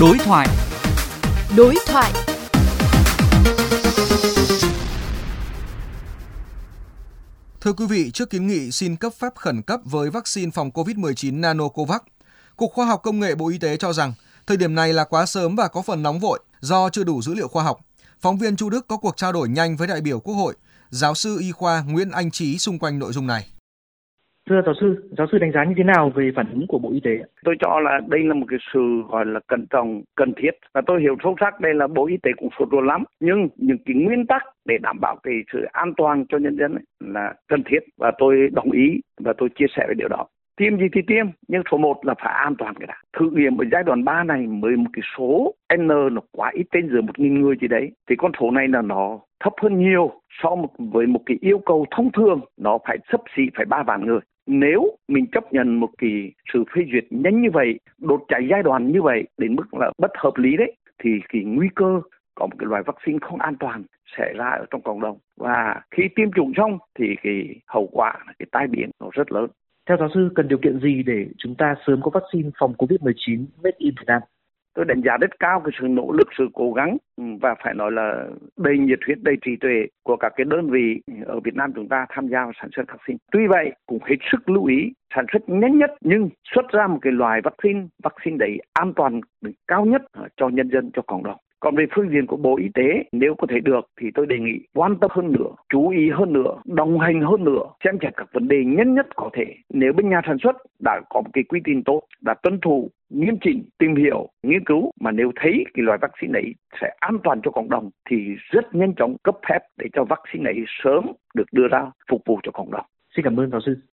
Đối thoại. Đối thoại. Thưa quý vị, trước kiến nghị xin cấp phép khẩn cấp với vaccine phòng COVID-19 Nanocovax, Cục Khoa học Công nghệ Bộ Y tế cho rằng thời điểm này là quá sớm và có phần nóng vội do chưa đủ dữ liệu khoa học. Phóng viên Chu Đức có cuộc trao đổi nhanh với đại biểu Quốc hội, giáo sư y khoa Nguyễn Anh Trí xung quanh nội dung này. Thưa giáo sư, giáo sư đánh giá như thế nào về phản ứng của Bộ Y tế? Tôi cho là đây là một cái sự gọi là cẩn trọng, cần thiết. Và tôi hiểu sâu sắc đây là Bộ Y tế cũng sốt ruột lắm. Nhưng những cái nguyên tắc để đảm bảo cái sự an toàn cho nhân dân ấy là cần thiết. Và tôi đồng ý và tôi chia sẻ về điều đó tiêm gì thì tiêm nhưng số 1 là phải an toàn cái đã thử nghiệm ở giai đoạn 3 này mới một cái số n nó quá ít trên dưới một nghìn người gì đấy thì con số này là nó thấp hơn nhiều so với một cái yêu cầu thông thường nó phải sấp xỉ phải ba vạn người nếu mình chấp nhận một kỳ sự phê duyệt nhanh như vậy đột chạy giai đoạn như vậy đến mức là bất hợp lý đấy thì cái nguy cơ có một cái loại vaccine không an toàn xảy ra ở trong cộng đồng và khi tiêm chủng xong thì cái hậu quả cái tai biến nó rất lớn theo giáo sư, cần điều kiện gì để chúng ta sớm có vaccine phòng COVID-19 made in Việt Nam? Tôi đánh giá rất cao cái sự nỗ lực, sự cố gắng ừ, và phải nói là đầy nhiệt huyết, đầy trí tuệ của các cái đơn vị ở Việt Nam chúng ta tham gia vào sản xuất vaccine. Tuy vậy, cũng hết sức lưu ý sản xuất nhanh nhất nhưng xuất ra một cái loại vaccine, vaccine đấy an toàn cao nhất ờ, cho nhân dân, cho cộng đồng. Còn về phương diện của Bộ Y tế, nếu có thể được thì tôi đề nghị quan tâm hơn nữa, chú ý hơn nữa, đồng hành hơn nữa, xem xét các vấn đề nhanh nhất có thể. Nếu bên nhà sản xuất đã có một cái quy trình tốt, đã tuân thủ nghiêm chỉnh, tìm hiểu, nghiên cứu mà nếu thấy cái loại vaccine này sẽ an toàn cho cộng đồng thì rất nhanh chóng cấp phép để cho vaccine này sớm được đưa ra phục vụ cho cộng đồng. Xin cảm ơn giáo sư.